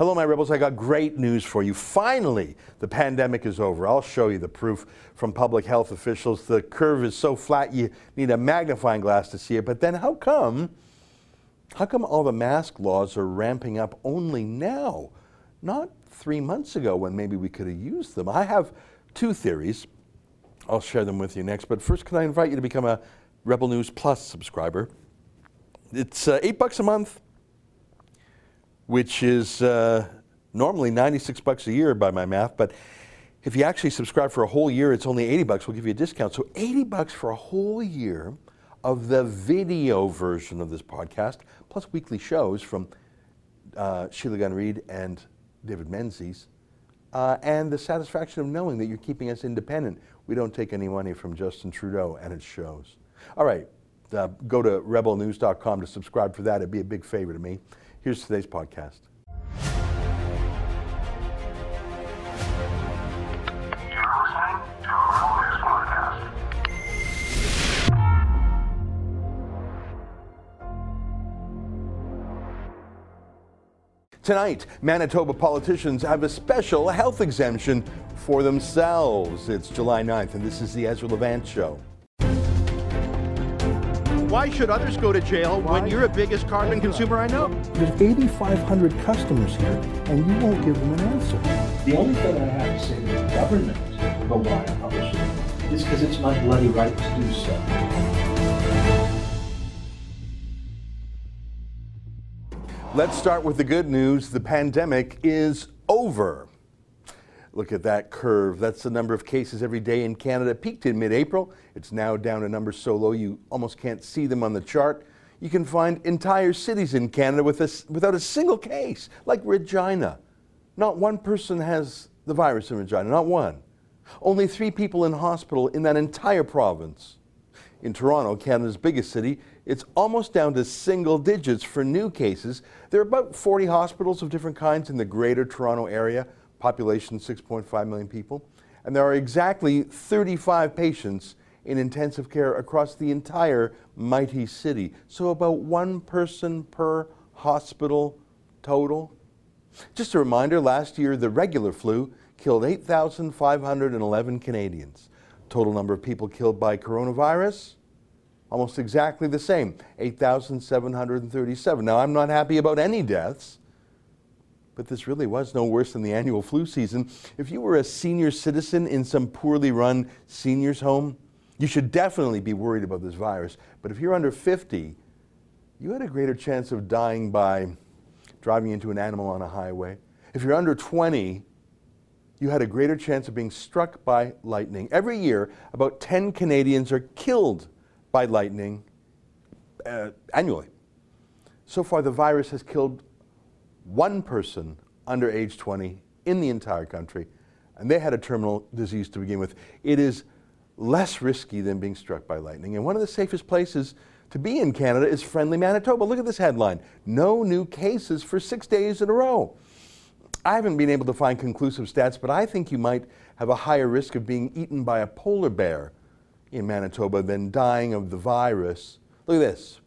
Hello, my rebels. I got great news for you. Finally, the pandemic is over. I'll show you the proof from public health officials. The curve is so flat you need a magnifying glass to see it. But then, how come? How come all the mask laws are ramping up only now? Not three months ago when maybe we could have used them. I have two theories. I'll share them with you next. But first, can I invite you to become a Rebel News Plus subscriber? It's uh, eight bucks a month which is uh, normally 96 bucks a year by my math, but if you actually subscribe for a whole year, it's only 80 bucks. We'll give you a discount. So 80 bucks for a whole year of the video version of this podcast, plus weekly shows from uh, Sheila Gunn Reid and David Menzies, uh, and the satisfaction of knowing that you're keeping us independent. We don't take any money from Justin Trudeau and its shows. All right, uh, go to rebelnews.com to subscribe for that. It'd be a big favor to me. Here's today's podcast. Tonight, Manitoba politicians have a special health exemption for themselves. It's July 9th, and this is the Ezra Levant Show. Why should others go to jail Why? when you're the biggest carbon consumer I know? There's 8,500 customers here, and you won't give them an answer. The only thing I have to say to the government about why I publish it is because it's my bloody right to do so. Let's start with the good news. The pandemic is over. Look at that curve. That's the number of cases every day in Canada. Peaked in mid April. It's now down to numbers so low you almost can't see them on the chart. You can find entire cities in Canada with a, without a single case, like Regina. Not one person has the virus in Regina, not one. Only three people in hospital in that entire province. In Toronto, Canada's biggest city, it's almost down to single digits for new cases. There are about 40 hospitals of different kinds in the greater Toronto area population 6.5 million people, and there are exactly 35 patients in intensive care across the entire mighty city. So about one person per hospital total. Just a reminder, last year the regular flu killed 8,511 Canadians. Total number of people killed by coronavirus, almost exactly the same, 8,737. Now I'm not happy about any deaths, but this really was no worse than the annual flu season. If you were a senior citizen in some poorly run senior's home, you should definitely be worried about this virus. But if you're under 50, you had a greater chance of dying by driving into an animal on a highway. If you're under 20, you had a greater chance of being struck by lightning. Every year, about 10 Canadians are killed by lightning uh, annually. So far, the virus has killed one person under age 20 in the entire country, and they had a terminal disease to begin with. It is less risky than being struck by lightning. And one of the safest places to be in Canada is friendly Manitoba. Look at this headline No new cases for six days in a row. I haven't been able to find conclusive stats, but I think you might have a higher risk of being eaten by a polar bear in Manitoba than dying of the virus. Look at this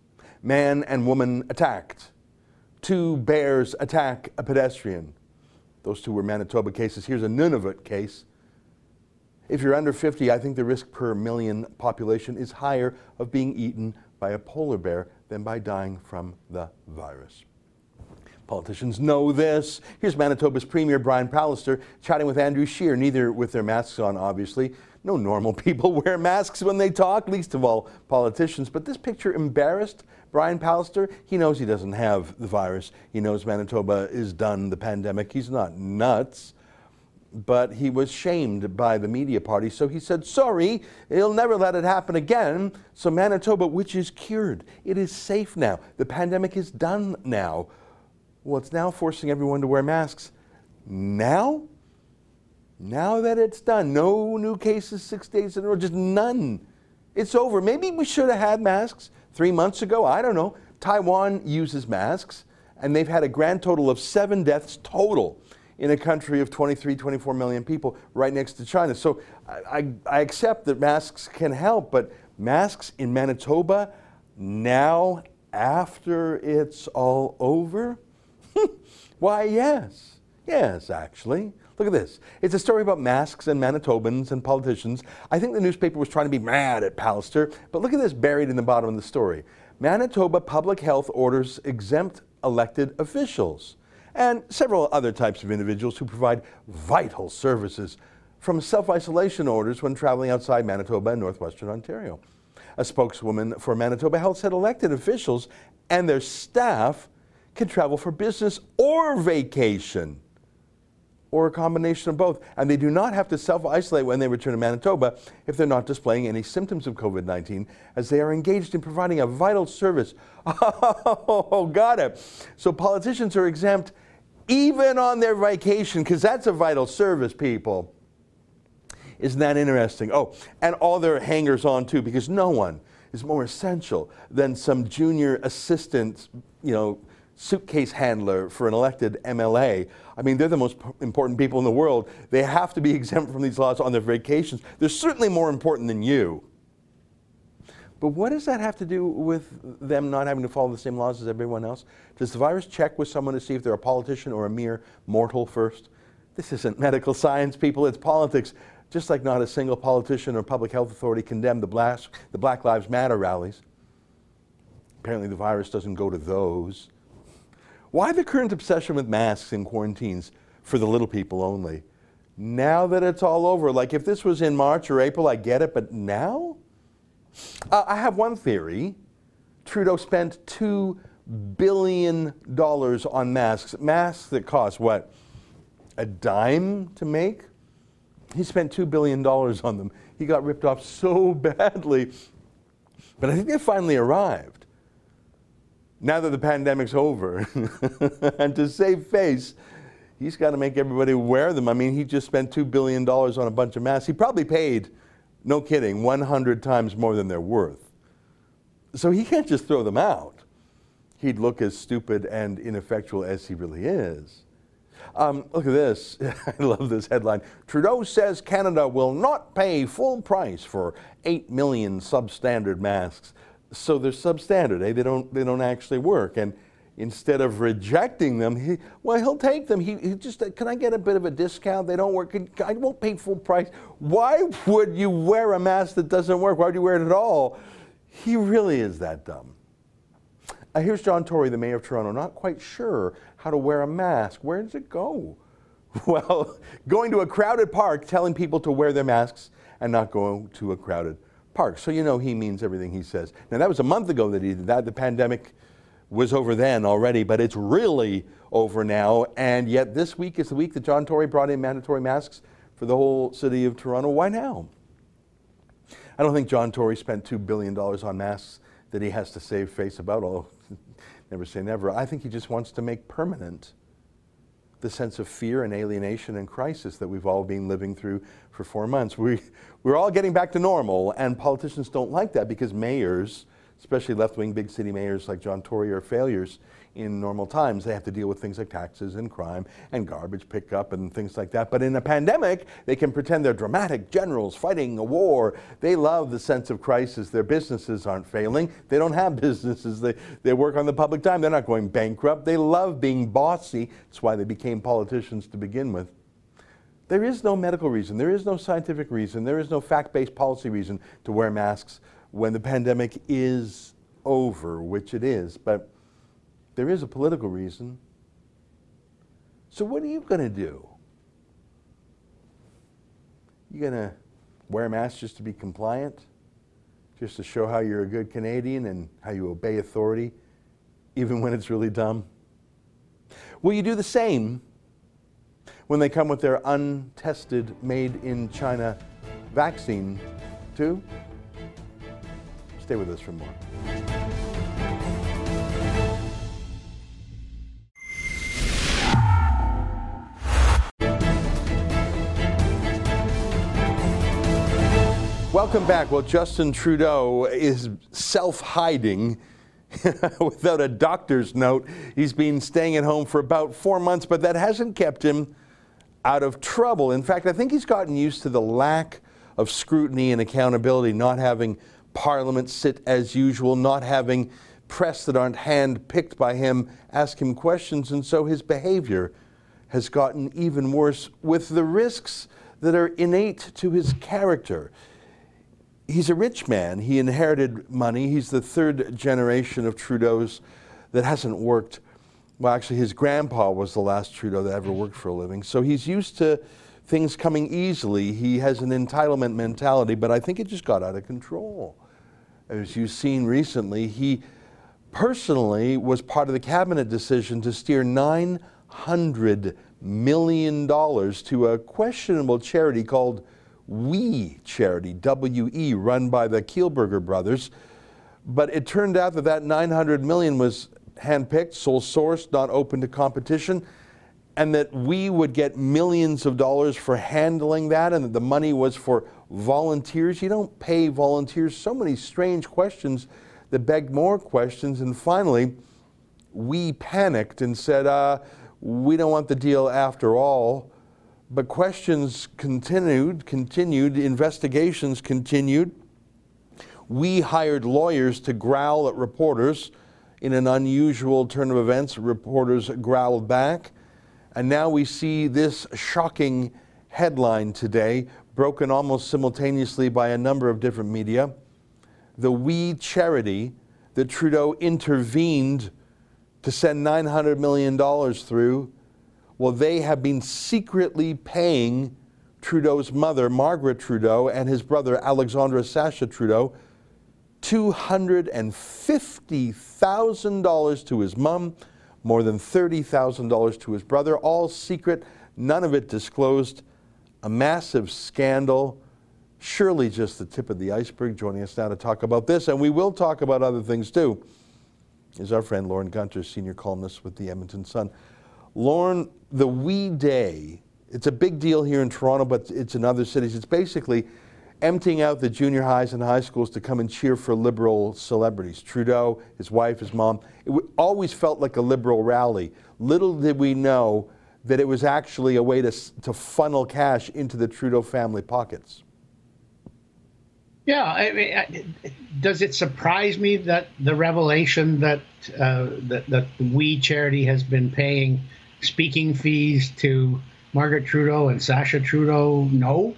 man and woman attacked two bears attack a pedestrian. Those two were Manitoba cases. Here's a Nunavut case. If you're under 50, I think the risk per million population is higher of being eaten by a polar bear than by dying from the virus. Politicians know this. Here's Manitoba's Premier Brian Pallister chatting with Andrew Scheer, neither with their masks on, obviously. No normal people wear masks when they talk, least of all politicians. But this picture embarrassed Brian Pallister. He knows he doesn't have the virus. He knows Manitoba is done, the pandemic. He's not nuts. But he was shamed by the media party, so he said, Sorry, he'll never let it happen again. So, Manitoba, which is cured, it is safe now. The pandemic is done now. Well, it's now forcing everyone to wear masks. Now? Now that it's done, no new cases six days in a row, just none. It's over. Maybe we should have had masks three months ago. I don't know. Taiwan uses masks, and they've had a grand total of seven deaths total in a country of 23, 24 million people right next to China. So I, I, accept that masks can help, but masks in Manitoba now after it's all over? Why, yes. Yes, actually. Look at this. It's a story about masks and Manitobans and politicians. I think the newspaper was trying to be mad at Pallister, but look at this buried in the bottom of the story. Manitoba Public Health orders exempt elected officials and several other types of individuals who provide vital services from self isolation orders when traveling outside Manitoba and northwestern Ontario. A spokeswoman for Manitoba Health said elected officials and their staff can travel for business or vacation or a combination of both. And they do not have to self isolate when they return to Manitoba if they're not displaying any symptoms of COVID 19, as they are engaged in providing a vital service. Oh, got it. So politicians are exempt even on their vacation, because that's a vital service, people. Isn't that interesting? Oh, and all their hangers on too, because no one is more essential than some junior assistant, you know, suitcase handler for an elected MLA. I mean, they're the most important people in the world. They have to be exempt from these laws on their vacations. They're certainly more important than you. But what does that have to do with them not having to follow the same laws as everyone else? Does the virus check with someone to see if they're a politician or a mere mortal first? This isn't medical science, people, it's politics. Just like not a single politician or public health authority condemned the Black, the Black Lives Matter rallies. Apparently, the virus doesn't go to those. Why the current obsession with masks and quarantines for the little people only? Now that it's all over, like if this was in March or April, I get it, but now? Uh, I have one theory. Trudeau spent $2 billion on masks. Masks that cost what? A dime to make? He spent $2 billion on them. He got ripped off so badly. But I think they finally arrived now that the pandemic's over, and to save face, he's got to make everybody wear them. I mean, he just spent $2 billion on a bunch of masks. He probably paid, no kidding, 100 times more than they're worth. So he can't just throw them out. He'd look as stupid and ineffectual as he really is. Um, look at this. I love this headline. Trudeau says Canada will not pay full price for 8 million substandard masks so they're substandard. Eh? They don't they don't actually work. And instead of rejecting them, he, well, he'll take them. He, he, just can I get a bit of a discount? They don't work. I won't pay full price. Why would you wear a mask that doesn't work? Why would you wear it at all? He really is that dumb. Uh, here's John Tory, the mayor of Toronto, not quite sure how to wear a mask. Where does it go? Well, going to a crowded park, telling people to wear their masks, and not going to a crowded park. So you know he means everything he says. Now that was a month ago that he did that. The pandemic was over then already, but it's really over now. And yet this week is the week that John Tory brought in mandatory masks for the whole city of Toronto. Why now? I don't think John Tory spent $2 billion on masks that he has to save face about. Oh, never say never. I think he just wants to make permanent the sense of fear and alienation and crisis that we've all been living through for four months. We, we're all getting back to normal, and politicians don't like that because mayors, especially left wing big city mayors like John Tory, are failures in normal times. They have to deal with things like taxes and crime and garbage pickup and things like that. But in a pandemic, they can pretend they're dramatic generals fighting a war. They love the sense of crisis. Their businesses aren't failing. They don't have businesses. They, they work on the public dime. They're not going bankrupt. They love being bossy. That's why they became politicians to begin with. There is no medical reason, there is no scientific reason, there is no fact based policy reason to wear masks when the pandemic is over, which it is. But there is a political reason. So, what are you going to do? You going to wear a mask just to be compliant? Just to show how you're a good Canadian and how you obey authority, even when it's really dumb? Will you do the same when they come with their untested, made in China vaccine, too? Stay with us for more. Welcome back. Well, Justin Trudeau is self hiding without a doctor's note. He's been staying at home for about four months, but that hasn't kept him out of trouble. In fact, I think he's gotten used to the lack of scrutiny and accountability, not having Parliament sit as usual, not having press that aren't hand picked by him ask him questions, and so his behavior has gotten even worse with the risks that are innate to his character. He's a rich man. He inherited money. He's the third generation of Trudeau's that hasn't worked. Well, actually, his grandpa was the last Trudeau that ever worked for a living. So he's used to things coming easily. He has an entitlement mentality, but I think it just got out of control. As you've seen recently, he personally was part of the cabinet decision to steer $900 million to a questionable charity called We Charity, W E, run by the Kielburger brothers. But it turned out that that 900 million was handpicked, sole sourced, not open to competition, and that we would get millions of dollars for handling that, and that the money was for volunteers. You don't pay volunteers. So many strange questions that begged more questions. And finally, we panicked and said, uh, we don't want the deal after all. But questions continued, continued, investigations continued. We hired lawyers to growl at reporters. In an unusual turn of events, reporters growled back. And now we see this shocking headline today, broken almost simultaneously by a number of different media. The We charity that Trudeau intervened to send $900 million through, well, they have been secretly paying Trudeau's mother, Margaret Trudeau, and his brother, Alexandre Sasha Trudeau, $250,000 to his mom, more than $30,000 to his brother, all secret, none of it disclosed. A massive scandal. Surely just the tip of the iceberg. Joining us now to talk about this, and we will talk about other things too is our friend Lorne Gunter, senior columnist with the Edmonton Sun. Lorne, the We Day, it's a big deal here in Toronto, but it's in other cities. It's basically emptying out the junior highs and high schools to come and cheer for liberal celebrities. Trudeau, his wife, his mom. It always felt like a liberal rally. Little did we know that it was actually a way to, to funnel cash into the Trudeau family pockets. Yeah, I mean, does it surprise me that the revelation that uh, that, that We Charity has been paying speaking fees to Margaret Trudeau and Sasha Trudeau? No.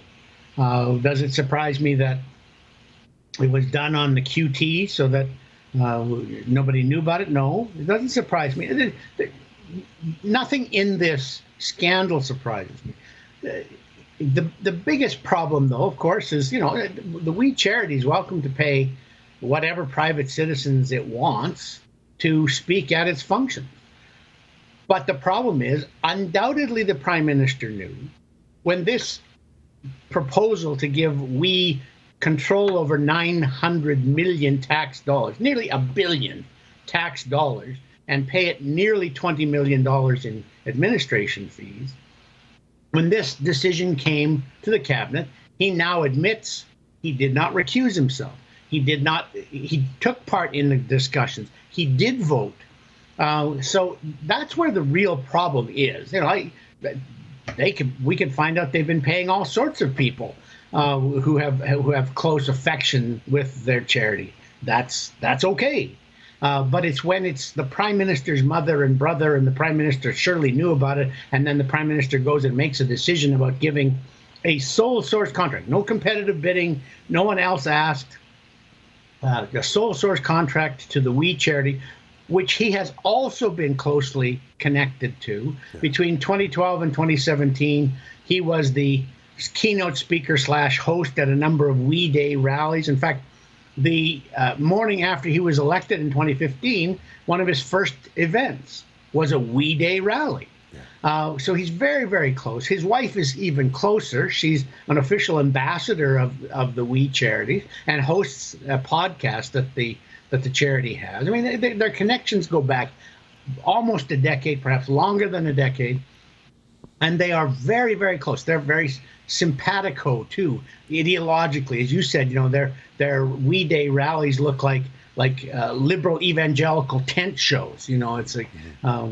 Uh, does it surprise me that it was done on the QT so that uh, nobody knew about it? No, it doesn't surprise me. Nothing in this scandal surprises me the the biggest problem, though, of course, is you know the We Charity is welcome to pay whatever private citizens it wants to speak at its function. But the problem is, undoubtedly, the prime minister knew when this proposal to give we control over 900 million tax dollars, nearly a billion tax dollars, and pay it nearly 20 million dollars in administration fees when this decision came to the cabinet, he now admits he did not recuse himself. He did not. He took part in the discussions. He did vote. Uh, so that's where the real problem is. You know, I, they could we could find out they've been paying all sorts of people uh, who have who have close affection with their charity. That's that's okay. Uh, but it's when it's the prime minister's mother and brother, and the prime minister surely knew about it, and then the prime minister goes and makes a decision about giving a sole source contract, no competitive bidding, no one else asked, uh, a sole source contract to the We charity, which he has also been closely connected to. Yeah. Between 2012 and 2017, he was the keynote speaker slash host at a number of We Day rallies. In fact, the uh, morning after he was elected in 2015, one of his first events was a We Day rally. Uh, so he's very, very close. His wife is even closer. She's an official ambassador of, of the We charity and hosts a podcast that the that the charity has. I mean, they, their connections go back almost a decade, perhaps longer than a decade, and they are very, very close. They're very simpatico too, ideologically, as you said. You know, their their We Day rallies look like like uh, liberal evangelical tent shows. You know, it's like uh,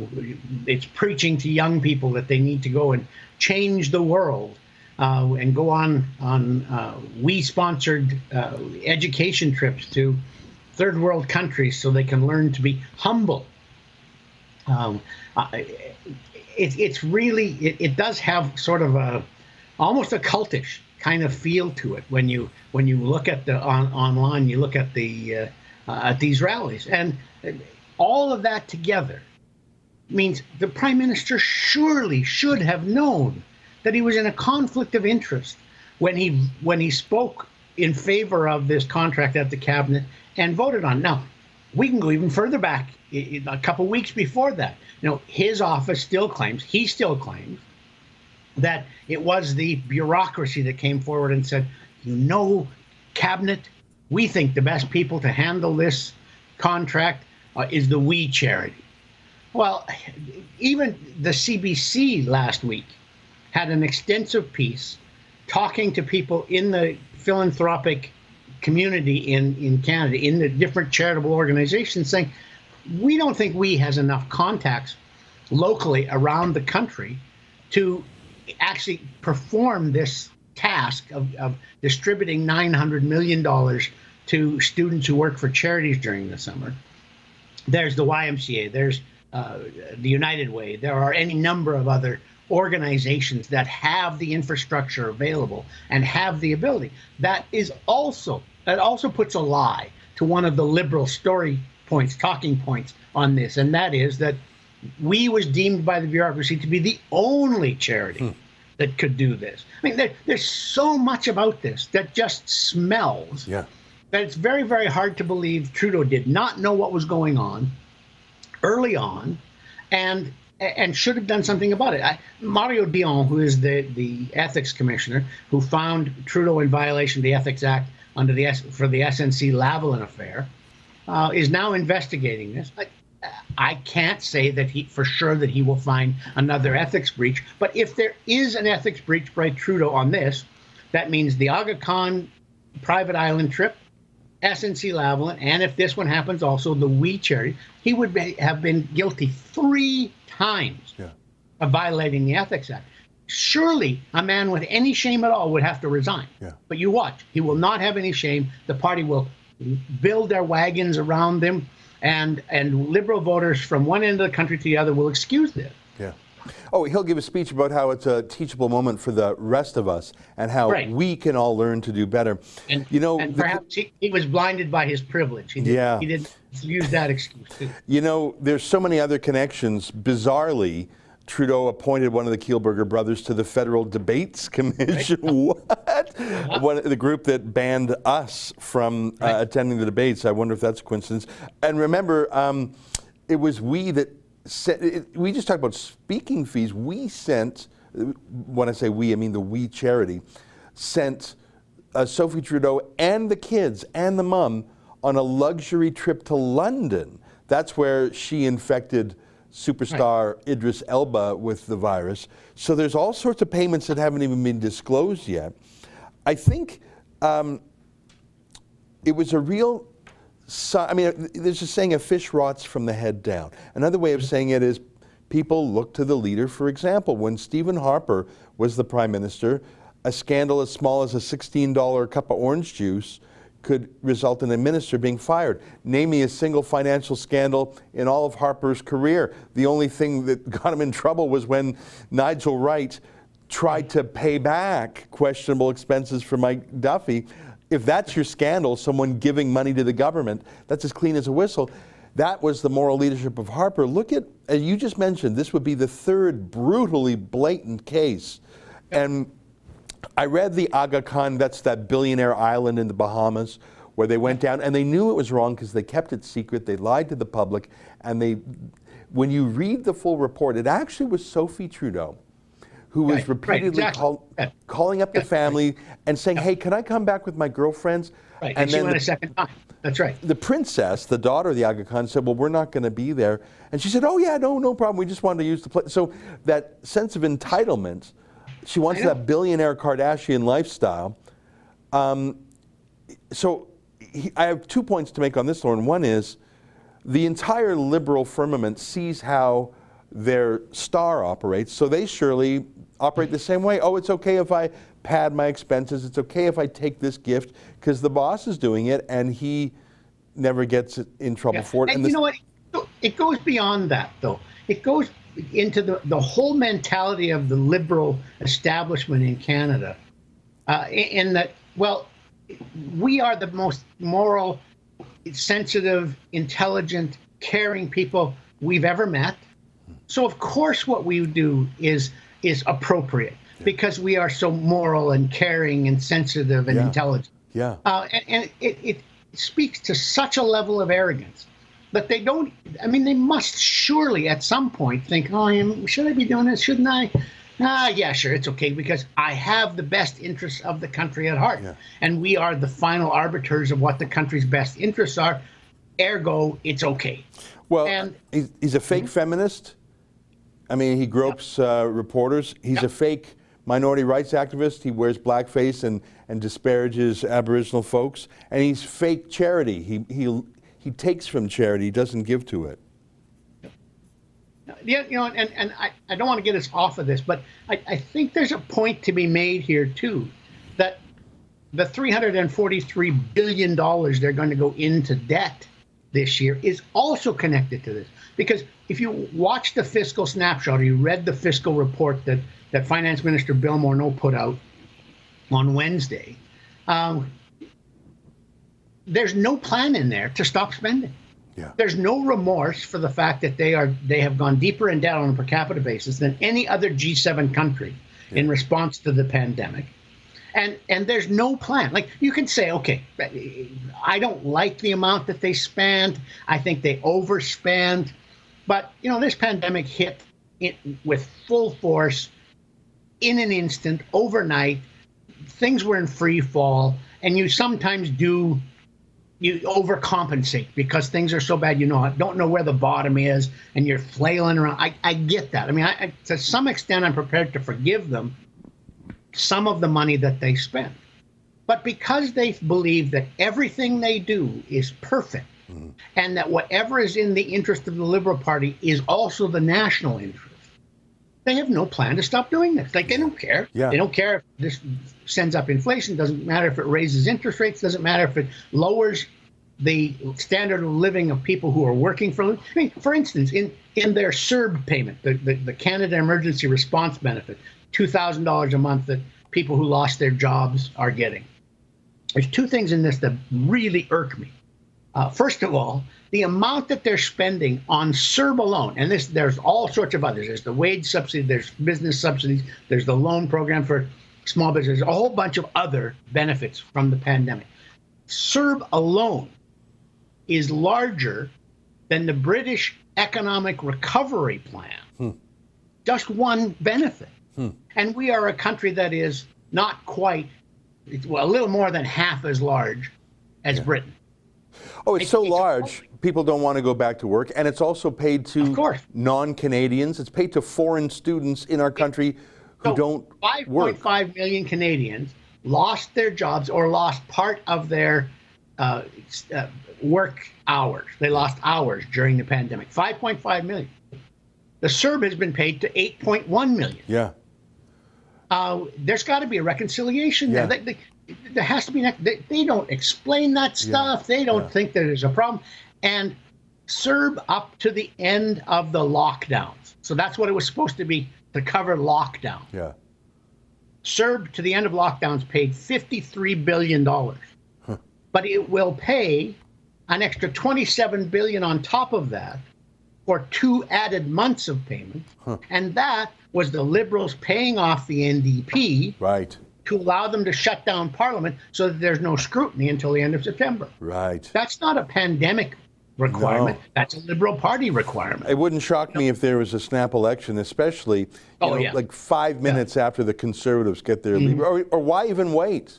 it's preaching to young people that they need to go and change the world. Uh, and go on on uh, we sponsored uh, education trips to third world countries so they can learn to be humble. Um, it, it's really, it, it, does have sort of a, almost a cultish kind of feel to it when you when you look at the on, online, you look at the uh, at these rallies, and all of that together means the prime minister surely should have known that he was in a conflict of interest when he when he spoke in favor of this contract at the cabinet and voted on. Now, we can go even further back, a couple weeks before that. You know, his office still claims, he still claims, that it was the bureaucracy that came forward and said, you know, cabinet, we think the best people to handle this contract uh, is the We charity. Well, even the CBC last week had an extensive piece talking to people in the philanthropic community in, in Canada, in the different charitable organizations, saying, we don't think we has enough contacts locally around the country to actually perform this task of, of distributing $900 million to students who work for charities during the summer. There's the YMCA, there's uh, the United Way, there are any number of other organizations that have the infrastructure available and have the ability. That is also that also puts a lie to one of the liberal story points, talking points on this, and that is that we was deemed by the bureaucracy to be the only charity hmm. that could do this. I mean, there, there's so much about this that just smells. Yeah. That it's very, very hard to believe Trudeau did not know what was going on early on, and and should have done something about it. I, Mario Dion, who is the, the ethics commissioner, who found Trudeau in violation of the Ethics Act under the for the SNC Lavalin affair, uh, is now investigating this. I, I can't say that he for sure that he will find another ethics breach, but if there is an ethics breach by Trudeau on this, that means the Aga Khan private island trip, SNC Lavalin, and if this one happens, also the We charity, he would be, have been guilty three times yeah. of violating the Ethics Act. Surely a man with any shame at all would have to resign. Yeah. But you watch, he will not have any shame. The party will build their wagons around them, and and liberal voters from one end of the country to the other will excuse this. Yeah. Oh, he'll give a speech about how it's a teachable moment for the rest of us and how right. we can all learn to do better. And, you know, and perhaps he, he, was blinded by his privilege. He did, yeah. He didn't use that excuse too. You know, there's so many other connections. Bizarrely, Trudeau appointed one of the Kielburger brothers to the Federal Debates Commission. what? Uh-huh. One, the group that banned us from uh, attending the debates. I wonder if that's a coincidence. And remember, um, it was we that we just talked about speaking fees. We sent, when I say we, I mean the We charity, sent uh, Sophie Trudeau and the kids and the mom on a luxury trip to London. That's where she infected superstar right. Idris Elba with the virus. So there's all sorts of payments that haven't even been disclosed yet. I think um, it was a real. I mean, there's a saying: "A fish rots from the head down." Another way of mm-hmm. saying it is, people look to the leader. For example, when Stephen Harper was the prime minister, a scandal as small as a $16 cup of orange juice could result in a minister being fired. Name me a single financial scandal in all of Harper's career. The only thing that got him in trouble was when Nigel Wright tried to pay back questionable expenses for Mike Duffy. If that's your scandal, someone giving money to the government, that's as clean as a whistle. That was the moral leadership of Harper. Look at, as you just mentioned, this would be the third brutally blatant case. And I read the Aga Khan, that's that billionaire island in the Bahamas, where they went down and they knew it was wrong because they kept it secret. They lied to the public. And they, when you read the full report, it actually was Sophie Trudeau who was right, repeatedly right, exactly. call, yeah. calling up yeah, the family right. and saying. "Hey, can I come back with my girlfriends?" Right, and, and she went the, a second time. That's right. The princess, the daughter of the Aga Khan, said, "Well, we're not going to be there," and she said, "Oh yeah, no, no problem. We just wanted to use the place." So that sense of entitlement she wants that billionaire Kardashian lifestyle. Um, so he, I have two points to make on this, Lorne. One is the entire liberal firmament sees how their star operates, so they surely operate the same way. Oh, it's okay if I pad my expenses. It's okay if I take this gift because the boss is doing it, and he never gets in trouble Yeah. for it. And, this- you know what? It goes beyond that, though. It goes into the, the whole mentality of the liberal establishment in Canada, uh, in in that, well, we are the most moral, sensitive, intelligent, caring people we've ever met. So of course, what we do is is appropriate because we are so moral and caring and sensitive and Yeah. intelligent. yeah. Uh, and and it, it speaks to such a level of arrogance that they don't. I mean, they must surely at some point think, "Oh, am- should I be doing this? Shouldn't I?" Ah, yeah, sure, it's okay because I have the best interests of the country at heart, Yeah. and we are the final arbiters of what the country's best interests are. Ergo, it's okay. Well, And- he's, he's a fake feminist. I mean, he gropes uh, reporters. He's a fake minority rights activist. He wears blackface and, and disparages Aboriginal folks. And he's fake charity. He, he, he takes from charity, he doesn't give to it. Yeah, you know, and, and I, I don't want to get us off of this, but I, I think there's a point to be made here too, that the 343 billion dollars they're going to go into debt this year is also connected to this. Because if you watch the fiscal snapshot or you read the fiscal report that that Finance Minister Bill Morneau put out on Wednesday, um, there's no plan in there to stop spending. Yeah. There's no remorse for the fact that they are they have gone deeper in debt on a per capita basis than any other G7 country in response to the pandemic. And and there's no plan. Like you can say, okay, I don't like the amount that they spend. I think they overspend. But you know, this pandemic hit it with full force in an instant, overnight. Things were in free fall, and you sometimes do you overcompensate because things are so bad you know don't know where the bottom is and you're flailing around. I, I get that. I mean I, I, to some extent i'm prepared to forgive them some of the money that they spent, but because they believe that everything they do is perfect Mm-hmm. and that whatever is in the interest of the liberal party is also the national interest. They have no plan to stop doing this. Like they don't care. Yeah. they don't care if this sends up inflation. Doesn't matter if it raises interest rates. Doesn't matter if it lowers the standard of living of people who are working for I mean, for instance, in, in their CERB payment, the, the, the Canada Emergency Response Benefit, $2,000 a month that people who lost their jobs are getting. There's two things in this that really irk me. Uh, first of all, the amount that they're spending on CERB alone, and this there's all sorts of others. There's the wage subsidy, there's business subsidies, there's the loan program for small businesses, a whole bunch of other benefits from the pandemic. CERB alone is larger than the British Economic Recovery Plan. Just one benefit. And we are a country that is not quite, well, a little more than half as large as Britain. Oh, it's so it's large, people don't want to go back to work. And it's also paid to Of course. non Canadians. It's paid to foreign students in our country who So don't work. 5.5 million Canadians lost their jobs or lost part of their uh, uh, work hours. They lost hours during the pandemic. 5.5 million. The CERB has been paid to 8.1 million. Yeah. Uh, there's got to be a reconciliation Yeah. there. They, they, there has to be. They, they don't explain that stuff. They don't think that there's a problem. And CERB up to the end of the lockdowns. So that's what it was supposed to be to cover lockdown. Yeah. CERB to the end of lockdowns paid $53 billion. But it will pay an extra 27 billion on top of that for two added months of payment. And that was the liberals paying off the NDP Right. to allow them to shut down parliament so that there's no scrutiny until the end of September. Right. That's not a pandemic requirement. No. That's a liberal party requirement. It wouldn't shock me if there was a snap election, especially Oh, know, yeah. like five minutes after the Conservatives get their mm-hmm. lead. Or, or why even wait?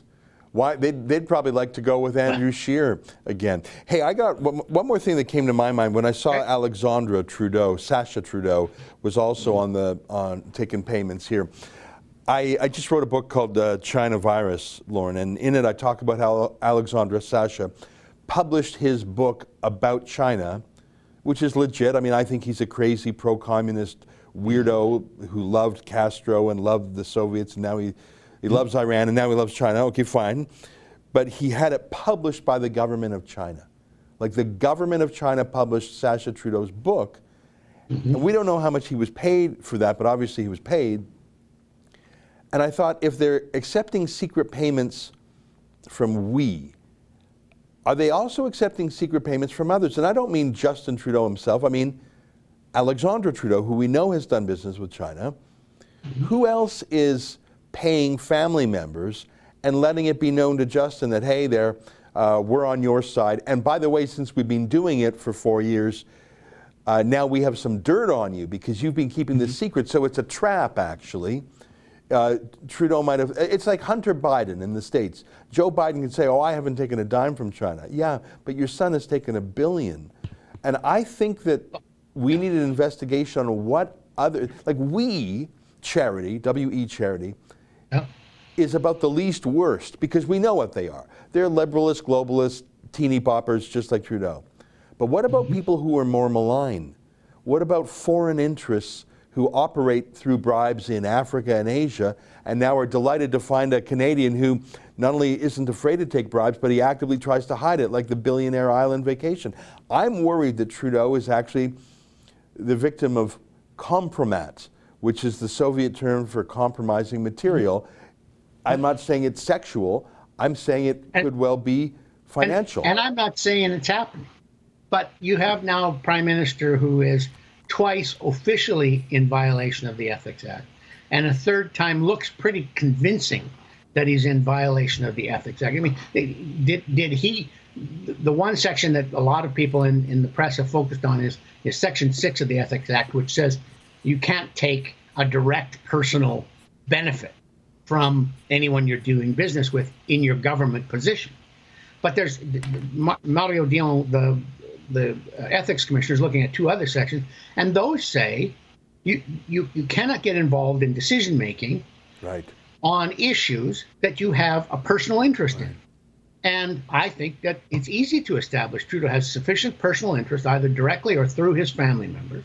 Why they'd, they'd probably like to go with Andrew Scheer again. Hey, I got one, one more thing that came to my mind when I saw Alexandra Trudeau, Sasha Trudeau, was also on the on taking payments here. I, I just wrote a book called uh, China Virus, Lorne, and in it I talk about how Alexandra Sasha published his book about China, which is legit. I mean, I think he's a crazy pro-communist weirdo who loved Castro and loved the Soviets, and now he, he loves Iran, and now he loves China. Okay, fine. But he had it published by the government of China. Like the government of China published Sasha Trudeau's book, mm-hmm. and we don't know how much he was paid for that, but obviously he was paid. And I thought if they're accepting secret payments from we, are they also accepting secret payments from others? And I don't mean Justin Trudeau himself, I mean Alexandre Trudeau, who we know has done business with China. Mm-hmm. Who else is paying family members and letting it be known to Justin that, hey, there, uh, we're on your side. And by the way, since we've been doing it for four years, uh, now we have some dirt on you because you've been keeping this secret. So it's a trap, actually. Uh, Trudeau might have, it's like Hunter Biden in the States. Joe Biden can say, oh, I haven't taken a dime from China. Yeah, but your son has taken a billion. And I think that we need an investigation on what other, like we, charity, WE charity, Yeah. is about the least worst because we know what they are. They're liberalist, globalist, teeny boppers, just like Trudeau. But what about mm-hmm. people who are more malign? What about foreign interests who operate through bribes in Africa and Asia and now are delighted to find a Canadian who not only isn't afraid to take bribes, but he actively tries to hide it, like the billionaire island vacation? I'm worried that Trudeau is actually the victim of compromat, which is the Soviet term for compromising material. Mm-hmm. I'm not saying it's sexual. I'm saying it And- could well be financial. And, and I'm not saying it's happening, but you have now a prime minister who is twice officially in violation of the Ethics Act, and a third time looks pretty convincing that he's in violation of the Ethics Act. I mean, did did he? The one section that a lot of people in, in the press have focused on is is Section Six of the Ethics Act, which says you can't take a direct personal benefit from anyone you're doing business with in your government position. But there's Mario Dion, the the ethics commissioner, is looking at two other sections, and those say you you, you cannot get involved in decision making right. on issues that you have a personal interest in. And I think that it's easy to establish Trudeau has sufficient personal interest, either directly or through his family members,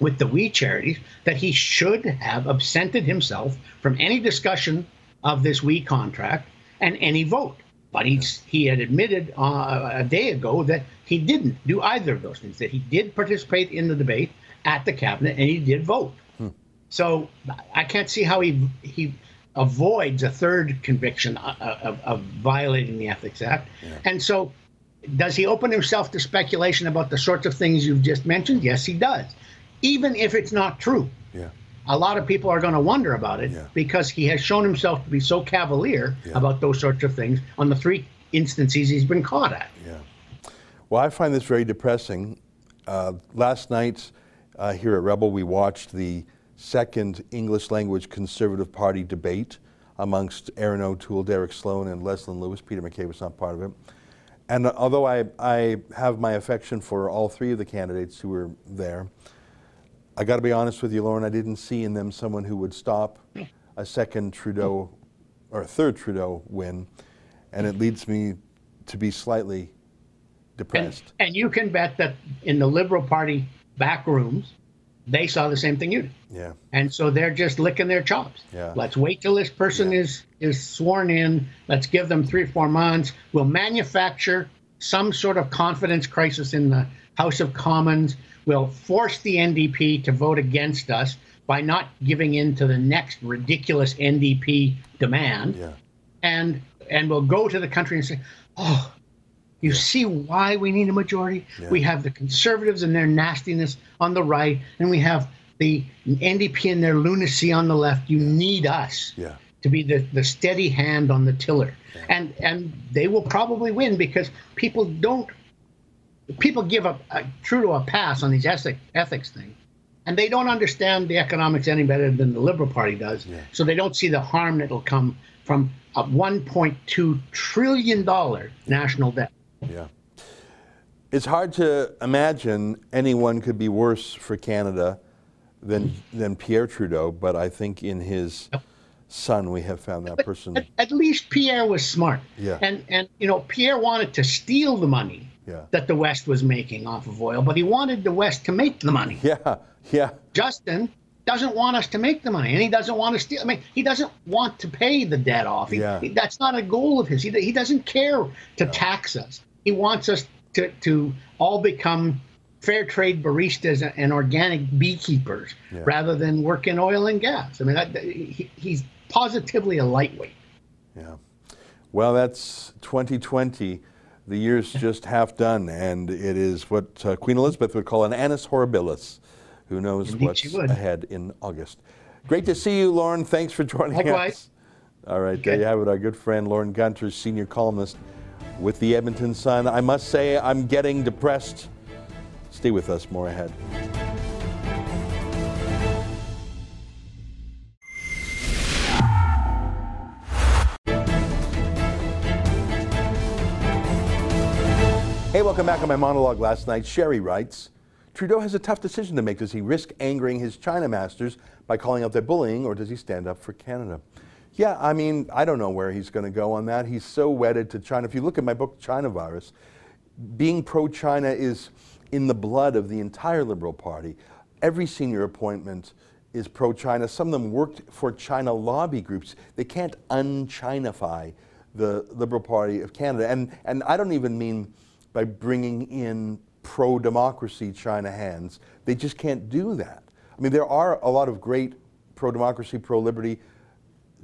with the We charities, that he should have absented himself from any discussion of this We contract and any vote. But he's, he had admitted uh, a day ago that he didn't do either of those things, that he did participate in the debate at the cabinet and he did vote. So I can't see how he he avoids a third conviction uh, of, of violating the Ethics Act. And so, does he open himself to speculation about the sorts of things you've just mentioned? Yes, he does. Even if it's not true, Yeah. a lot of people are going to wonder about it Yeah. because he has shown himself to be so cavalier Yeah. about those sorts of things on the three instances he's been caught at. Yeah. Well, I find this very depressing. Uh, last night uh, here at Rebel, we watched the second English language Conservative Party debate amongst Erin O'Toole, Derek Sloan, and Leslyn Lewis. Peter MacKay was not part of it. And although I, I have my affection for all three of the candidates who were there, I got to be honest with you, Lorne, I didn't see in them someone who would stop a second Trudeau or a third Trudeau win. And it leads me to be slightly depressed. and you can bet that in the Liberal Party back rooms, they saw the same thing you did. Yeah. And so they're just licking their chops. Yeah. Let's wait till this person is is sworn in. Let's give them three, four months. We'll manufacture some sort of confidence crisis in the House of Commons. We'll force the NDP to vote against us by not giving in to the next ridiculous NDP demand. Yeah. And and we'll go to the country and say, Oh, you see why we need a majority? We have the conservatives and their nastiness on the right, and we have the NDP and their lunacy on the left. You need us Yeah. To be the, the steady hand on the tiller. And and they will probably win because people don't people give a, a uh, Trudeau a pass on these ethic, ethics things. And they don't understand the economics any better than the Liberal Party does. So they don't see the harm that'll come from a $1.2 trillion national debt. Yeah. It's hard to imagine anyone could be worse for Canada than, than Pierre Trudeau, but I think in his son we have found that person. At, at least Pierre was smart. Yeah. And and you know Pierre wanted to steal the money Yeah. that the West was making off of oil, but he wanted the West to make the money. Yeah, yeah, Justin doesn't want us to make the money, and he doesn't want to steal. I mean, he doesn't want to pay the debt off. He, Yeah. he- that's not a goal of his. He, he doesn't care to tax us. He wants us to, to all become fair trade baristas and organic beekeepers Yeah. rather than work in oil and gas. I mean, that, he, he's positively a lightweight. Yeah. Well, that's 2020. The year's just half done, and it is what uh, Queen Elizabeth would call an annus horribilis. Who knows Indeed what's ahead in August? Great to see you, Lorne. Thanks for joining Likewise. us. All right, there you have it. Our good friend Lorne Gunter, senior columnist with the Edmonton Sun. I must say, I'm getting depressed. Stay with us. More ahead. Hey, welcome back on my monologue last night. Sherry writes Trudeau has a tough decision to make. Does he risk angering his China masters by calling out their bullying, or does he stand up for Canada? Yeah, I mean, I don't know where he's going to go on that. He's so wedded to China. If you look at my book, China Virus, being pro China is in the blood of the entire Liberal Party. Every senior appointment is pro China. Some of them worked for China lobby groups. They can't un Chinify the Liberal Party of Canada. And, and I don't even mean by bringing in pro democracy China hands. They just can't do that. I mean, there are a lot of great pro democracy, pro liberty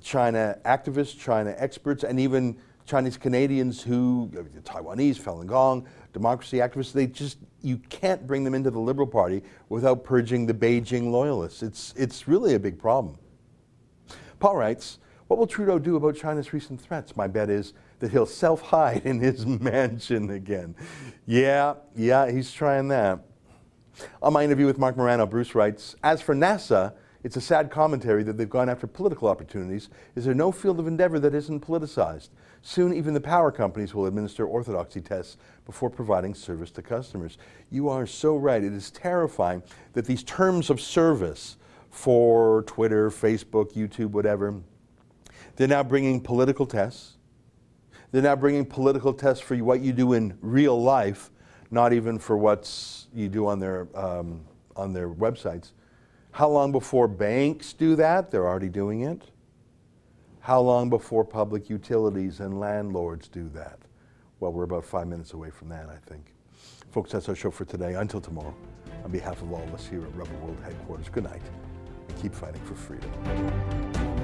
China activists, China experts, and even Chinese Canadians who, Taiwanese, Falun Gong, democracy activists, they just, you can't bring them into the Liberal Party without purging the Beijing loyalists. It's, it's really a big problem. Paul writes, what will Trudeau do about China's recent threats? My bet is that he'll self hide in his mansion again. Yeah, yeah, he's trying that. On my interview with Marc Morano, Bruce writes As for NASA, it's a sad commentary that they've gone after political opportunities. Is there no field of endeavor that isn't politicized? Soon, even the power companies will administer orthodoxy tests before providing service to customers. You are so right. It is terrifying that these terms of service for Twitter, Facebook, YouTube, whatever, they're now bringing political tests. They're now bringing political tests for what you do in real life, not even for what you do on their, um, on their websites. How long before banks do that? They're already doing it. How long before public utilities and landlords do that? Well, we're about five minutes away from that, I think. Folks, that's our show for today. Until tomorrow, on behalf of all of us here at Rebel World Headquarters, good night and keep fighting for freedom.